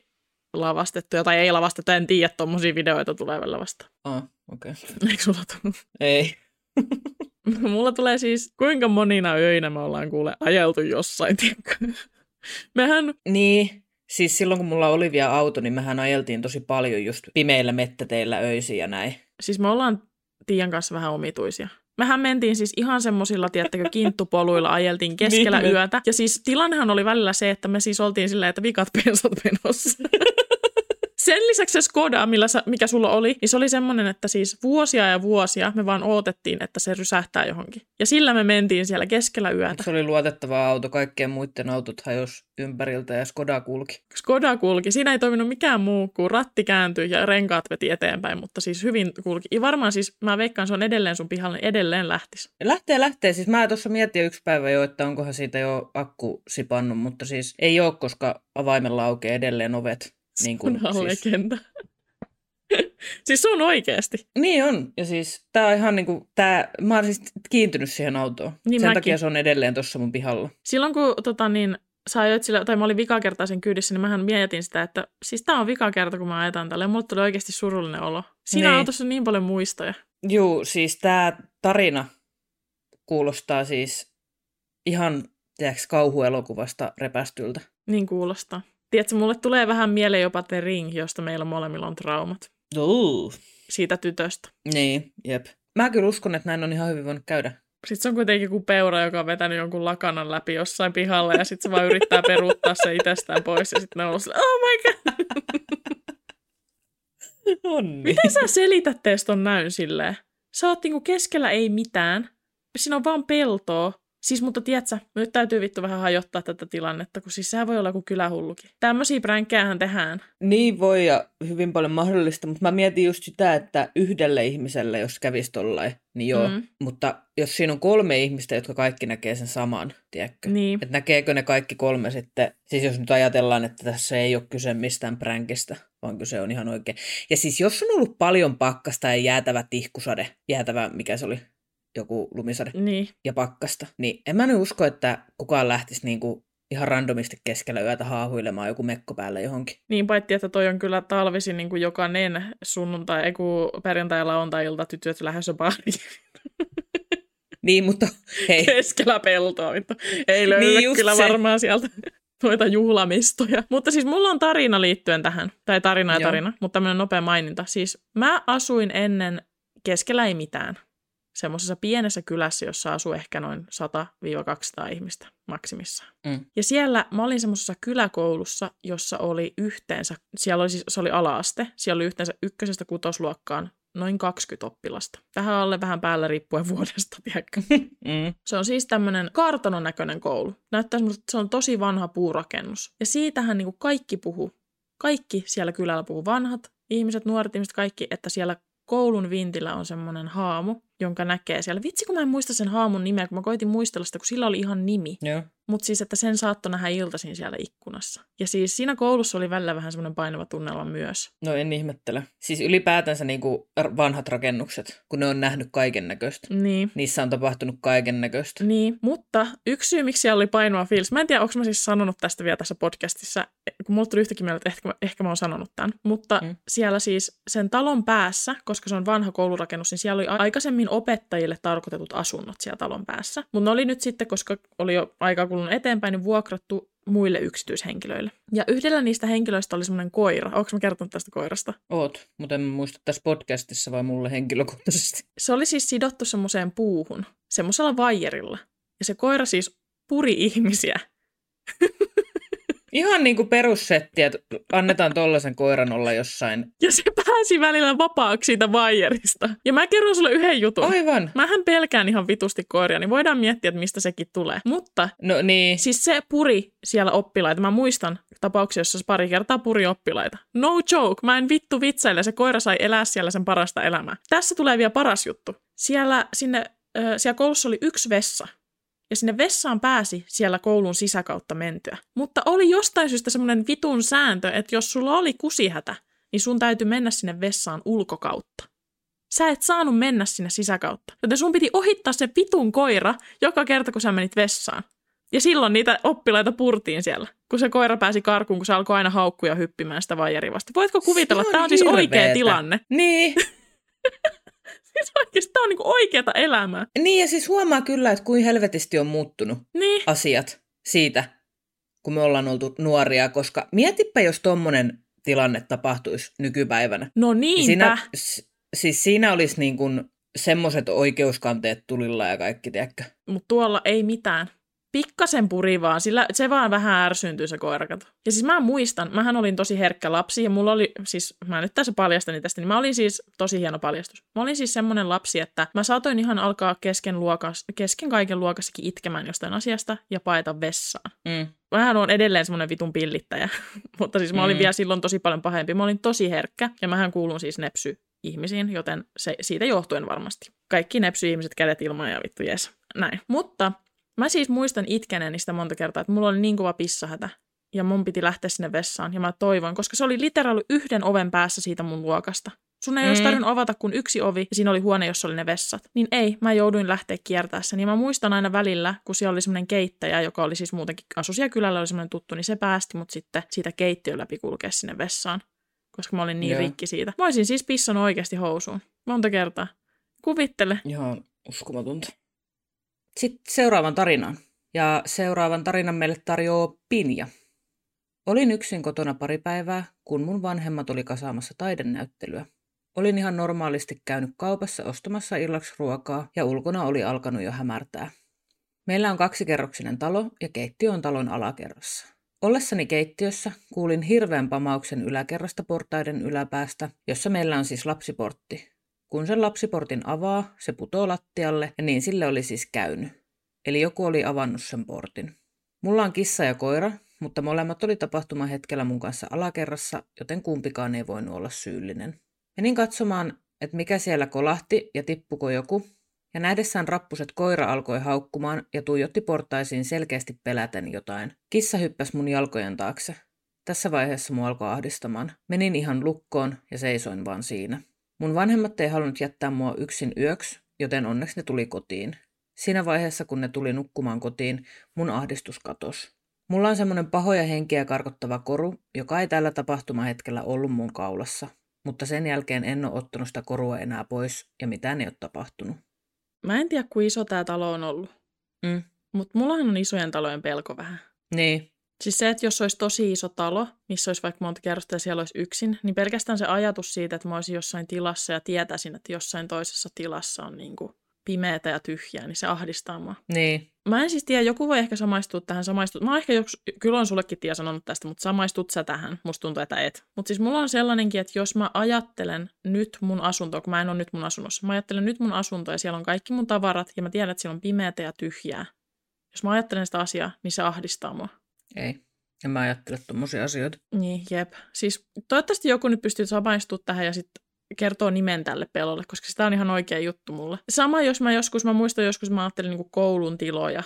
lavastettuja, tai ei lavastettuja, en tiedä, tuommoisia videoita tulee välillä vasta. Ah, okei. Okay. Eikö sulla tullut? Ei. Mulla tulee siis, kuinka monina öinä me ollaan kuule ajeltu jossain, tiedätkö? Mehän, Niin, siis silloin kun mulla oli vielä auto, niin mehän ajeltiin tosi paljon just pimeillä mettäteillä öisin ja näin. siis me ollaan Tiian kanssa vähän omituisia. Mehän mentiin siis ihan semmoisilla, tiedättekö, kinttupoluilla ajeltiin keskellä Niin yötä. Ja siis tilannehan oli välillä se, että me siis oltiin silleen, että vikat pensat menossa. Sen lisäksi se Skoda, millä sä, mikä sulla oli, niin se oli semmoinen, että siis vuosia ja vuosia me vaan odotettiin, että se rysähtää johonkin. Ja sillä me mentiin siellä keskellä yötä. Se oli luotettava auto, kaikkien muiden autot hajos ympäriltä ja Skoda kulki. Skoda kulki. Siinä ei toiminut mikään muu kuin ratti kääntyi ja renkaat veti eteenpäin, mutta siis hyvin kulki. Ja varmaan siis, mä veikkaan, se on edelleen sun pihalla, niin edelleen lähtisi. Lähtee, lähtee. Siis mä tuossa mietin yksi päivä jo, että onkohan siitä jo akku sipannut, mutta siis ei ole, koska avaimella aukeaa edelleen ovet. Niin, kuin, Kunhan siis, legenda. siis se on oikeasti. niin on. Ja siis tää on ihan niinku, tää, mä oon siis kiintynyt siihen autoon. Niin Sen mäkin. takia se on edelleen tuossa mun pihalla. Silloin kun tota, niin, sä ajoit sillä, tai mä olin vika kertaa sen kyydissä, niin mähän mietin sitä, että siis tää on vika kerta, kun mä ajetaan tällä. Ja mulle tuli oikeasti surullinen olo. Siinä Niin. autossa on niin paljon muistoja. Juu, siis tää tarina kuulostaa siis ihan, tiedätkö, kauhuelokuvasta repästyltä. Niin kuulostaa. Tiedätkö, mulle tulee vähän mieleen jopa The Ring, josta meillä molemmilla on traumat. Ooh. Siitä tytöstä. Niin, jep. Mä kyllä uskon, että näin on ihan hyvin voinut käydä. Sitten se on kuitenkin joku peura, joka on vetänyt jonkun lakanan läpi jossain pihalla ja sitten se vaan yrittää peruuttaa se itsestään pois ja sitten ne on ollut oh my god. Onni. Miten sä selität teistä on näyn silleen? Sä oot niinku keskellä ei mitään. Siinä on vaan peltoa. Siis mutta tiedätkö, nyt täytyy vittu vähän hajottaa tätä tilannetta, kun siis sehän voi olla kuin kylähullukin. Tämmöisiä pränkkejähän tehdään. Niin voi ja hyvin paljon mahdollista, mutta mä mietin just sitä, että yhdelle ihmiselle, jos kävisi tollain, niin joo. Mm. Mutta jos siinä on kolme ihmistä, jotka kaikki näkee sen saman, tiedätkö? Niin. Että näkeekö ne kaikki kolme sitten, siis jos nyt ajatellaan, että tässä ei ole kyse mistään pränkistä, vaan kyse on ihan oikein. Ja siis jos on ollut paljon pakkasta ja jäätävä tihkusade, jäätävä, mikä se oli, joku lumisade Niin. ja pakkasta, niin en mä nyt usko, että kukaan lähtisi niinku ihan randomisti keskellä yötä haahuilemaan joku mekko päälle johonkin. Niin paitsi, että toi on kyllä talvisin niin kuin jokainen sunnuntai, ei kun perjantai- ja lauantai-ilta tytöt lähdössä baariin Niin, mutta hei, keskellä peltoa. Vittu. Ei löydy Niin kyllä se. varmaan sieltä noita juhlamistoja. Mutta siis mulla on tarina liittyen tähän. Tai tarina ja Joo. tarina, mutta tämmöinen nopea maininta. Siis mä asuin ennen keskellä ei mitään. Semmoisessa pienessä kylässä, jossa asuu ehkä noin 100-200 ihmistä maksimissaan. Mm. Ja siellä mä olin semmoisessa kyläkoulussa, jossa oli yhteensä, siellä oli siis, se oli ala-aste, siellä oli yhteensä ykkösestä kutosluokkaan noin 20 oppilasta. Vähän alle, vähän päällä riippuen vuodesta, tiedätkö? mm. Se on siis tämmöinen kartanon näköinen koulu. Näyttää semmoista, että se on tosi vanha puurakennus. Ja siitähän niin kaikki puhuu. Kaikki siellä kylällä puhuu vanhat ihmiset, nuoret ihmiset, kaikki, että siellä koulun vintillä on semmoinen haamu, jonka näkee siellä. Vitsi, kun mä en muista sen haamun nimeä, kun mä koitin muistella sitä, kun sillä oli ihan nimi. Joo. Mutta siis, että sen saattoi nähdä iltaisin siellä ikkunassa. Ja siis siinä koulussa oli välillä vähän semmoinen painava tunnelma myös. No en ihmettele. Siis ylipäätänsä niinku vanhat rakennukset, kun ne on nähnyt kaiken näköistä. Niin. Niissä on tapahtunut kaiken näköistä. Niin, mutta yksi syy, miksi siellä oli painava fiilis, mä en tiedä, onko mä siis sanonut tästä vielä tässä podcastissa, kun mulla tuli yhtäkkiä mieleen, että ehkä, mä- ehkä mä oon sanonut tämän, mutta Mm. siellä siis sen talon päässä, koska se on vanha koulurakennus, niin siellä oli aikaisemmin opettajille tarkoitetut asunnot siellä talon päässä, mutta ne oli nyt sitten, koska oli jo aikaa kulunut eteenpäin, niin vuokrattu muille yksityishenkilöille. Ja yhdellä niistä henkilöistä oli semmoinen koira. Onko mä kertonut tästä koirasta? Oot, mutta en muista tässä podcastissa vai mulle henkilökohtaisesti. Se oli siis sidottu semmoiseen puuhun, semmoisella vaijerilla. Ja se koira siis puri ihmisiä. Ihan niin kuin perussetti, että annetaan tollasen koiran olla jossain. Ja se pääsi välillä vapaaksi siitä vaijerista. Ja mä kerron sulle yhden jutun. Aivan. Mähän pelkään ihan vitusti koiria, niin voidaan miettiä, että mistä sekin tulee. Mutta No niin. siis se puri siellä oppilaita. Mä muistan tapauksia, jossa se pari kertaa puri oppilaita. No joke, mä en vittu vitsaile. Se koira sai elää siellä sen parasta elämää. Tässä tulee vielä paras juttu. Siellä, sinne, äh, siellä koulussa oli yksi vessa. Ja sinne vessaan pääsi siellä koulun sisäkautta mentyä. Mutta oli jostain syystä semmoinen vitun sääntö, että jos sulla oli kusihätä, niin sun täytyy mennä sinne vessaan ulkokautta. Sä et saanut mennä sinne sisäkautta. Joten sun piti ohittaa se vitun koira joka kerta, kun sä menit vessaan. Ja silloin niitä oppilaita purtiin siellä, kun se koira pääsi karkuun, kun se alkoi aina haukkuja hyppimään sitä vaijerivasta. Voitko kuvitella, että tämä on siis oikea tilanne? Niin. Siis oikeasti tämä on niinku oikeata elämää. niin ja siis huomaa kyllä, että kuin helvetisti on muuttunut Niin. asiat siitä, kun me ollaan oltu nuoria, koska mietipä, jos tommonen tilanne tapahtuisi nykypäivänä. No niinpä. Siinä, siis siinä olisi niin kuin semmoiset oikeuskanteet tulilla ja kaikki, tiedätkö? Mutta tuolla ei mitään. Pikkasen puri vaan, sillä se vaan vähän ärsyyntyy se koira, kato. Ja siis mä muistan, mähän olin tosi herkkä lapsi ja mulla oli, siis mä nyt tässä paljastan tästä, niin mä olin siis, tosi hieno paljastus. Mä olin siis semmonen lapsi, että mä saatoin ihan alkaa kesken, luokas, kesken kaiken luokassakin itkemään jostain asiasta ja paeta vessaan. Mm. Mähän on edelleen semmoinen vitun pillittäjä, mutta siis mä olin Mm. vielä silloin tosi paljon pahempi. Mä olin tosi herkkä ja mähän kuulun siis nepsy ihmisiin, joten se, siitä johtuen varmasti. Kaikki nepsy-ihmiset kädet ilman ja vittu jes. Näin. Mutta mä siis muistan itkeneeni sitä monta kertaa, että mulla oli niin kova pissahätä ja mun piti lähteä sinne vessaan ja mä toivon, koska se oli literaali yhden oven päässä siitä mun luokasta. Sun ei mm. olisi tarvinnut avata kuin yksi ovi ja siinä oli huone, jossa oli ne vessat. Niin ei, mä jouduin lähteä kiertää sen. Ja mä muistan aina välillä, kun siellä oli semmoinen keittäjä, joka oli siis muutenkin asui siellä kylällä, oli semmoinen tuttu, niin se päästi mut sitten siitä keittiön läpi kulkea sinne vessaan. Koska mä olin niin Joo. rikki siitä. Mä olisin siis pissannut oikeasti housuun. Monta kertaa. Kuvittele. Ihan uskomatonta. Sitten seuraavan tarinaan. Ja seuraavan tarinan meille tarjoaa Pinja. Olin yksin kotona pari päivää, kun mun vanhemmat oli kasaamassa taidenäyttelyä. Olin ihan normaalisti käynyt kaupassa ostamassa illaksi ruokaa ja ulkona oli alkanut jo hämärtää. Meillä on kaksikerroksinen talo ja keittiö on talon alakerrassa. Ollessani keittiössä kuulin hirveän pamauksen yläkerrasta portaiden yläpäästä, jossa meillä on siis lapsiportti. Kun sen lapsiportin avaa, se putoo lattialle ja niin sille oli siis käynyt. eli joku oli avannut sen portin. Mulla on kissa ja koira, mutta molemmat oli tapahtuman hetkellä mun kanssa alakerrassa, joten kumpikaan ei voinut olla syyllinen. Menin katsomaan, että mikä siellä kolahti ja tippuko joku, ja nähdessään rappuset koira alkoi haukkumaan ja tuijotti portaisiin selkeästi peläten jotain. Kissa hyppäsi mun jalkojen taakse. Tässä vaiheessa mua alkoi ahdistamaan. Menin ihan lukkoon ja seisoin vaan siinä. Mun vanhemmat ei halunnut jättää mua yksin yöksi, joten onneksi ne tuli kotiin. Siinä vaiheessa, kun ne tuli nukkumaan kotiin, mun ahdistus katosi. Mulla on semmoinen pahoja henkiä karkottava koru, joka ei tällä tapahtumahetkellä ollut mun kaulassa, mutta sen jälkeen en ole ottanut sitä korua enää pois ja mitään ei ole tapahtunut. Mä en tiedä, kuin iso tämä talo on ollut. Mm. Mutta mullahan on isojen talojen pelko vähän. Niin, Siis se, että jos olisi tosi iso talo, missä olisi vaikka monta kerrosta ja siellä olisi yksin, niin pelkästään se ajatus siitä, että mä olisin jossain tilassa ja tietäisin, että jossain toisessa tilassa on niin kuin pimeätä ja tyhjää, niin se ahdistaa mua. niin. Mä en siis tiedä, joku voi ehkä samaistua tähän, samaistua. Mä ehkä joks, kyllä on sullekin tie sanonut tästä, mutta samaistut sä tähän? Musta tuntuu, että et. Mutta siis mulla on sellainenkin, että jos mä ajattelen nyt mun asuntoa, kun mä en ole nyt mun asunnossa, mä ajattelen nyt mun asuntoa ja siellä on kaikki mun tavarat ja mä tiedän, että siellä on pimeätä ja tyhjää. Jos mä ajattelen sitä asiaa, niin se ahdistaa mua. Ei. En mä ajattele tommosia asioita. Niin, jep. Siis toivottavasti joku nyt pystyy samaistumaan tähän ja sitten kertoo nimen tälle pelolle, koska sitä on ihan oikea juttu mulle. Sama jos mä joskus, mä muistan joskus mä ajattelin niin koulun tiloja,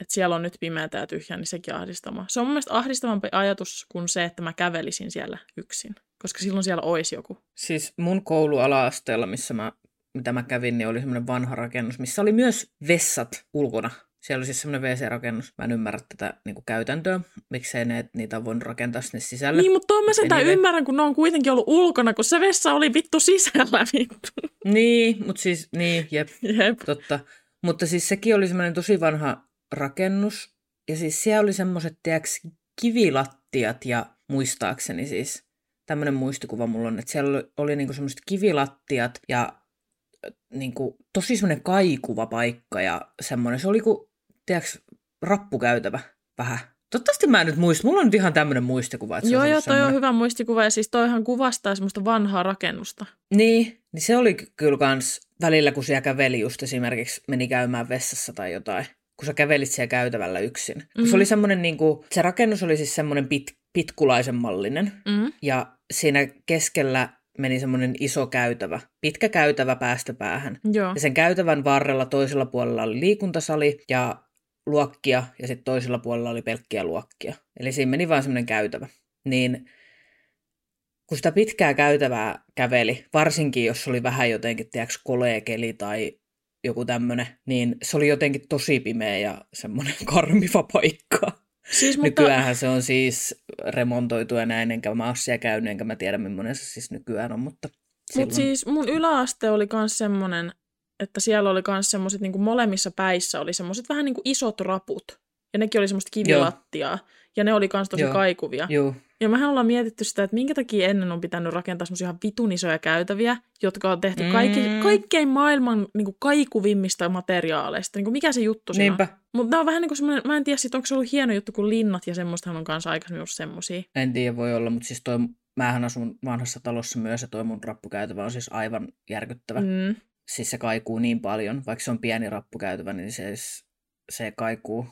että siellä on nyt pimeätä ja tyhjää, niin sekin ahdistaa mua. Se on mun mielestä ahdistavampi ajatus kuin se, että mä kävelisin siellä yksin, koska silloin siellä olisi joku. Siis mun koulu ala-asteella, missä mä, mitä mä kävin, niin oli semmoinen vanha rakennus, missä oli myös vessat ulkona. Siellä oli siis semmoinen WC-rakennus. Mä en ymmärrä tätä niin kuin käytäntöä, miksei ne, niitä on voinut rakentaa sinne sisälle. Niin, mutta mä sitä Anyway. ymmärrän, kun ne on kuitenkin ollut ulkona, kun se vessa oli vittu sisällä vittu. Niin, mutta siis, niin, jep, Jep. totta. Mutta siis sekin oli semmoinen tosi vanha rakennus. Ja siis siellä oli semmoiset, tiedäks, kivilattiat ja muistaakseni siis, tämmöinen muistikuva mulla on, että siellä oli, oli niinku semmoiset kivilattiat ja äh, niinku, tosi semmoinen kaikuva paikka ja semmoinen, se oli kuin, tiedäks, rappukäytävä vähän. Toivottavasti mä en nyt muista, mulla on nyt ihan tämmöinen muistikuva, että se Joo, olisi joo, toi on semmoinen. hyvä muistikuva ja siis toihan kuvastaa semmoista vanhaa rakennusta. Niin, niin se oli ky- kyllä kans välillä, kun siellä käveli just esimerkiksi, meni käymään vessassa tai jotain, kun sä kävelit siellä käytävällä yksin. Mm-hmm. Kun Mhm. se oli semmoinen, niin kuin, se rakennus oli siis semmoinen pit, pitkulaisen mallinen, Mm. ja siinä keskellä meni semmoinen iso käytävä, pitkä käytävä päästä päähän. Joo. Ja sen käytävän varrella toisella puolella oli liikuntasali ja luokkia, ja sitten toisella puolella oli pelkkiä luokkia. Eli siinä meni vaan semmoinen käytävä. Niin kun sitä pitkää käytävää käveli, varsinkin jos oli vähän jotenkin, tiedätkö, koleekeli tai joku tämmöinen, niin se oli jotenkin tosi pimeä ja semmoinen karmiva paikka. Siis, mutta, Nykyäänhän se on siis remontoitu ja näin, enkä mä ole siellä käynyt, enkä mä tiedä millainen se siis nykyään on, mutta silloin... Mutta siis mun yläaste oli myös semmoinen, että siellä oli myös semmoiset niinku molemmissa päissä oli semmoiset vähän niinku isot raput. Ja nekin oli semmoista kivilattiaa. Ja ne oli myös tosi Joo. kaikuvia. Joo, Ja mehän ollaan mietitty sitä, että minkä takia ennen on pitänyt rakentaa semmoisia ihan vitun isoja käytäviä, jotka on tehty kaikki, Mm. kaikkein maailman niin kuin kaikuvimmista materiaaleista. Niin kuin mikä se juttu siinä on? niinpä. Mutta nämä on vähän niin kuin semmoinen, mä en tiedä sit, onko se ollut hieno juttu kuin linnat ja semmoistahan on kanssa aikaisemmin ollut semmoisia. En tiedä, voi olla, mutta siis toi, mähän asun vanhassa talossa myös ja toi mun rappukäytävä on siis aivan järkyttävä. Mm. Mm. Siis se kaikuu niin paljon, vaikka se on pieni rappukäytävä, niin se, se kaikuu,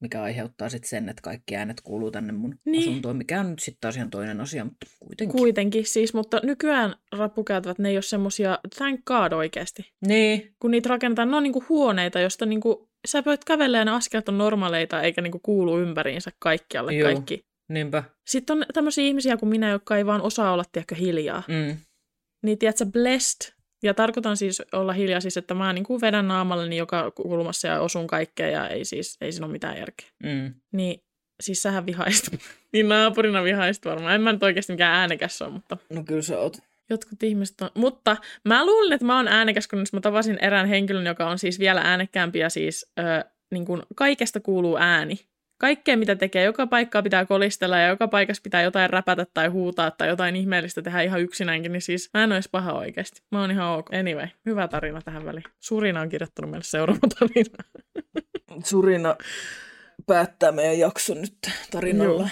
mikä aiheuttaa sitten sen, että kaikki äänet kuuluu tänne mun Niin. asuntoon, mikä on nyt sitten taas ihan toinen asia, mutta kuitenkin. Kuitenkin siis, mutta nykyään rappukäytävät, ne ei ole semmoisia, thank god oikeasti. Niin, Kun niitä rakennetaan, ne on niinku huoneita, josta niinku, sä voit kävellä ja ne askelet on normaaleita, eikä niinku kuulu ympäriinsä kaikkialle Joo. kaikki. niinpä. Sitten on tämmöisiä ihmisiä kuin minä, jotka ei vaan osaa olla, tiedätkö, hiljaa. Mm. Niin tiedätkö, blessed. Ja tarkoitan siis olla hiljaa siis, että mä niin kuin vedän naamalleni joka kulmassa ja osun kaikkea ja ei siis, ei siinä ole mitään järkeä. Mm. Niin siis sähän vihaist. niin naapurina vihaist varmaan. En mä nyt oikeasti mikään äänekäs ole, mutta No kyllä sä oot. jotkut ihmiset on. Mutta mä luulen, että mä oon äänekäs, kun mä tavasin erään henkilön, joka on siis vielä äänekkäämpi ja siis ö, niin kuin kaikesta kuuluu ääni. Kaikkea, mitä tekee, joka paikkaa pitää kolistella ja joka paikassa pitää jotain räpätä tai huutaa tai jotain ihmeellistä tehdä ihan yksinäänkin, niin siis mä en olisi paha oikeasti. Mä oon ihan ok. Anyway, hyvä tarina tähän väliin. Surina on kirjoittanut meille seuraava tarina. Surina päättää meidän jakson nyt tarinalla. Joo.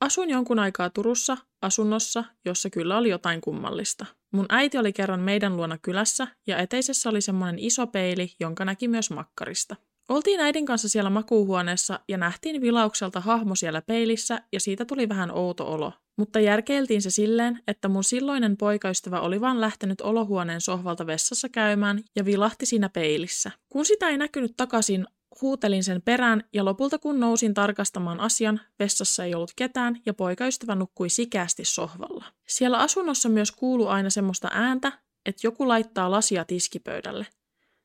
Asuin jonkun aikaa Turussa asunnossa, jossa kyllä oli jotain kummallista. Mun äiti oli kerran meidän luona kylässä ja eteisessä oli semmoinen iso peili, jonka näki myös makkarista. Oltiin äidin kanssa siellä makuuhuoneessa ja nähtiin vilaukselta hahmo siellä peilissä ja siitä tuli vähän outo olo. Mutta järkeiltiin se silleen, että mun silloinen poikaystävä oli vaan lähtenyt olohuoneen sohvalta vessassa käymään ja vilahti siinä peilissä. Kun sitä ei näkynyt takaisin, huutelin sen perään ja lopulta kun nousin tarkastamaan asian, vessassa ei ollut ketään ja poikaystävä nukkui sikästi sohvalla. Siellä asunnossa myös kuului aina semmoista ääntä, että joku laittaa lasia tiskipöydälle.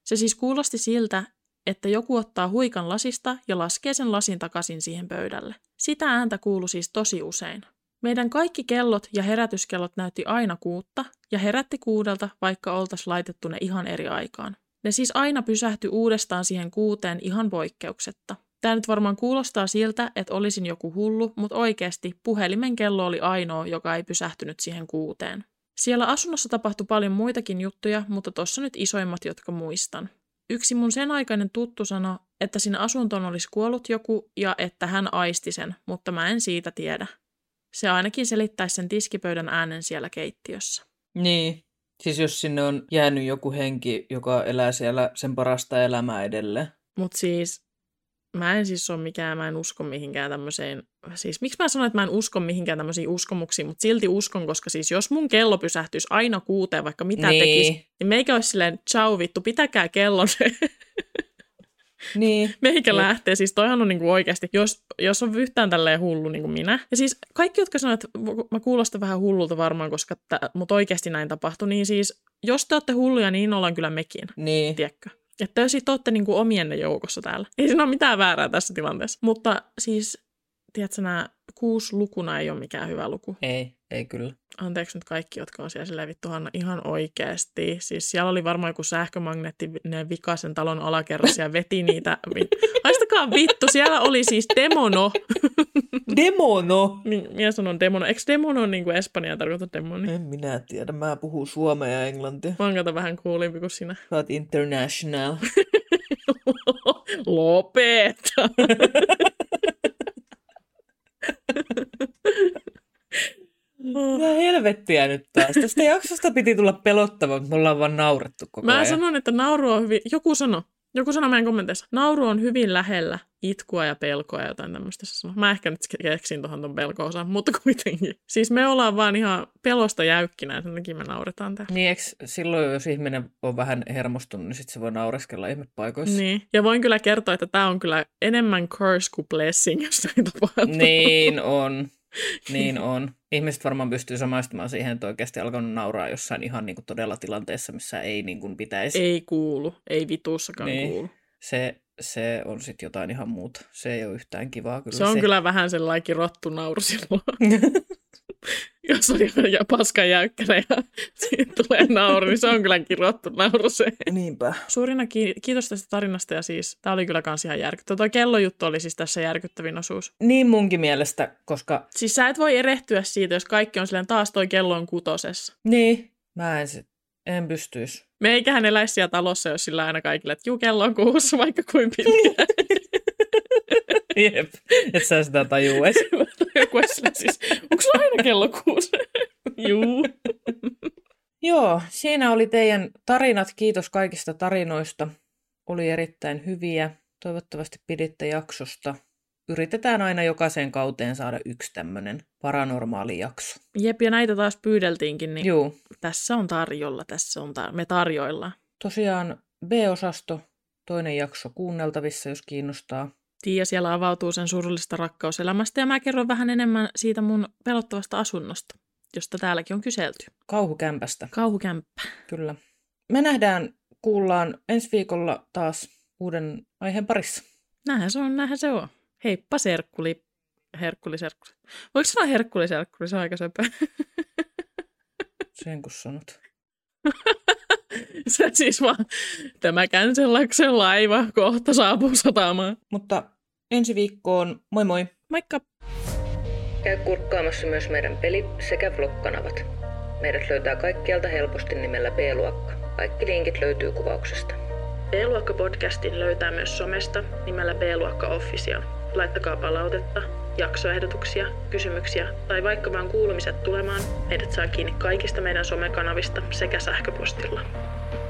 Se siis kuulosti siltä, että joku ottaa huikan lasista ja laskee sen lasin takaisin siihen pöydälle. Sitä ääntä kuului siis tosi usein. Meidän kaikki kellot ja herätyskellot näytti aina kuutta ja herätti kuudelta, vaikka oltaisiin laitettu ne ihan eri aikaan. Ne siis aina pysähtyi uudestaan siihen kuuteen ihan poikkeuksetta. Tämä nyt varmaan kuulostaa siltä, että olisin joku hullu, mutta oikeasti puhelimen kello oli ainoa, joka ei pysähtynyt siihen kuuteen. Siellä asunnossa tapahtui paljon muitakin juttuja, mutta tuossa nyt isoimmat, jotka muistan. Yksi mun sen aikainen tuttu sanoi, että sinne asuntoon olisi kuollut joku ja että hän aisti sen, mutta mä en siitä tiedä. Se ainakin selittäisi sen tiskipöydän äänen siellä keittiössä. Niin. Siis jos sinne on jäänyt joku henki, joka elää siellä sen parasta elämää edelleen. Mutta siis mä en siis ole mikään, mä en usko mihinkään tämmöiseen, siis miksi mä sanon, että mä en usko mihinkään tämmöisiin uskomuksiin, mutta silti uskon, koska siis jos mun kello pysähtyisi aina kuuteen, vaikka mitä Niin. tekisi, niin meikä olisi silleen, ciao vittu, pitäkää kellon. Niin. Meikä Jep. lähtee, siis toihan on niinku oikeasti, jos, jos on yhtään tälleen hullu niin kuin minä. Ja siis kaikki, jotka sanoo, että mä kuulostan vähän hullulta varmaan, koska mut oikeasti näin tapahtui, niin siis jos te olette hulluja, niin ollaan kyllä mekin, Niin. tiedätkö? Että te sit olette niinku omienne joukossa täällä. Ei siinä ole mitään väärää tässä tilanteessa. Mutta siis, tiedätkö, nämä kuusi lukuna ei ole mikään hyvä luku. Ei, ei kyllä. Anteeksi nyt kaikki, jotka on siellä silleen, vittu Hanna, ihan oikeasti. Siis siellä oli varmaan joku sähkömagneettinen vika sen talon alakerrassa ja veti niitä. Haistakaa vittu, siellä oli siis demono. Demono! Minä sanon demono. Eikö demono niin kuin Espanja tarkoita demoni? En minä tiedä, mä puhun suomea ja englantia. Mä oon vähän kuulimpi kuin sinä. Sä oot international. Lopeta! Mitä helvettiä nyt taas. Tästä jaksosta piti tulla pelottava, mutta me ollaan vaan naurettu koko Mä ajan. sanon, että nauru on hyvin... Joku sano. Joku sanoi meidän kommenteissa. Nauru on hyvin lähellä itkua ja pelkoa ja jotain tämmöistä. Mä ehkä nyt keksin tuohon ton pelko mutta kuitenkin. Siis me ollaan vaan ihan pelosta jäykkinä ja sen takia me nauretaan täällä. Niin, eikö silloin, jos ihminen on vähän hermostunut, niin sit se voi naureskella ihmepaikoissa? Niin. Ja voin kyllä kertoa, että tämä on kyllä enemmän curse kuin blessing, jos näin tapahtuu. Niin on. Niin on. Ihmiset varmaan pystyy samaistumaan siihen, että oikeasti alkanut nauraa jossain ihan niin kuin todella tilanteessa, missä ei niin kuin pitäisi. Ei kuulu. Ei vituussakaan Niin. kuulu. Se, se on sitten jotain ihan muuta. Se ei ole yhtään kivaa kyllä. Se on kyllä vähän sellainen kirottu nauru silloin. Jos on ihan ja paska jäykkänä ja siitä tulee nauru, niin se on kyllä kirottu nauru se. Niinpä. Suurina ki- kiitos tästä tarinasta ja siis tämä oli kyllä kans ihan järkyttävä. Tuo kellojuttu oli siis tässä järkyttävin osuus. Niin munkin mielestä, koska Siis sä et voi erehtyä siitä, jos kaikki on silleen taas toi kello on kutosessa. niin, mä en, sit, en pystyisi. Meikähän eläisi siellä talossa, jos sillä aina kaikille, että juu, kello on kuussa, vaikka kuin pitkään. Jep, et sä sitä tajuu edes. Joku siis, onko sulla aina kello kuusi? juu. Joo, siinä oli teidän tarinat. Kiitos kaikista tarinoista. Oli erittäin hyviä. Toivottavasti piditte jaksosta. Yritetään aina jokaiseen kauteen saada yksi tämmöinen paranormaali jakso. Jep, ja näitä taas pyydeltiinkin, niin Joo, tässä on tarjolla, tässä on tar- me tarjoillaan. tosiaan B-osasto, toinen jakso kuunneltavissa, jos kiinnostaa. Tiia siellä avautuu sen surullista rakkauselämästä ja mä kerron vähän enemmän siitä mun pelottavasta asunnosta, josta täälläkin on kyselty. Kauhukämpästä, Kauhukämppä. kyllä. Me nähdään, kuullaan ensi viikolla taas uuden aiheen parissa. Näinhän se on, näinhän se on. Heippa serkkuli. Herkkuli, serkkuli. Voiko sanoa herkkuli, serkkuli? Se on aika söpö. Sen kun sanot. se siis vaan, tämä Känselläksen laiva kohta saapuu satamaan. Mutta ensi viikkoon, moi moi! Moikka! Käy kurkkaamassa myös meidän peli- sekä vlog-kanavat. Meidät löytää kaikkialta helposti nimellä B-luokka. Kaikki linkit löytyy kuvauksesta. B-luokka-podcastin löytää myös somesta nimellä B-luokka Official. Laittakaa palautetta, jaksoehdotuksia, kysymyksiä tai vaikka vaan kuulumiset tulemaan. Meidät saa kiinni kaikista meidän somekanavista sekä sähköpostilla.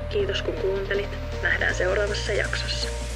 Kiitos kun kuuntelit. Nähdään seuraavassa jaksossa.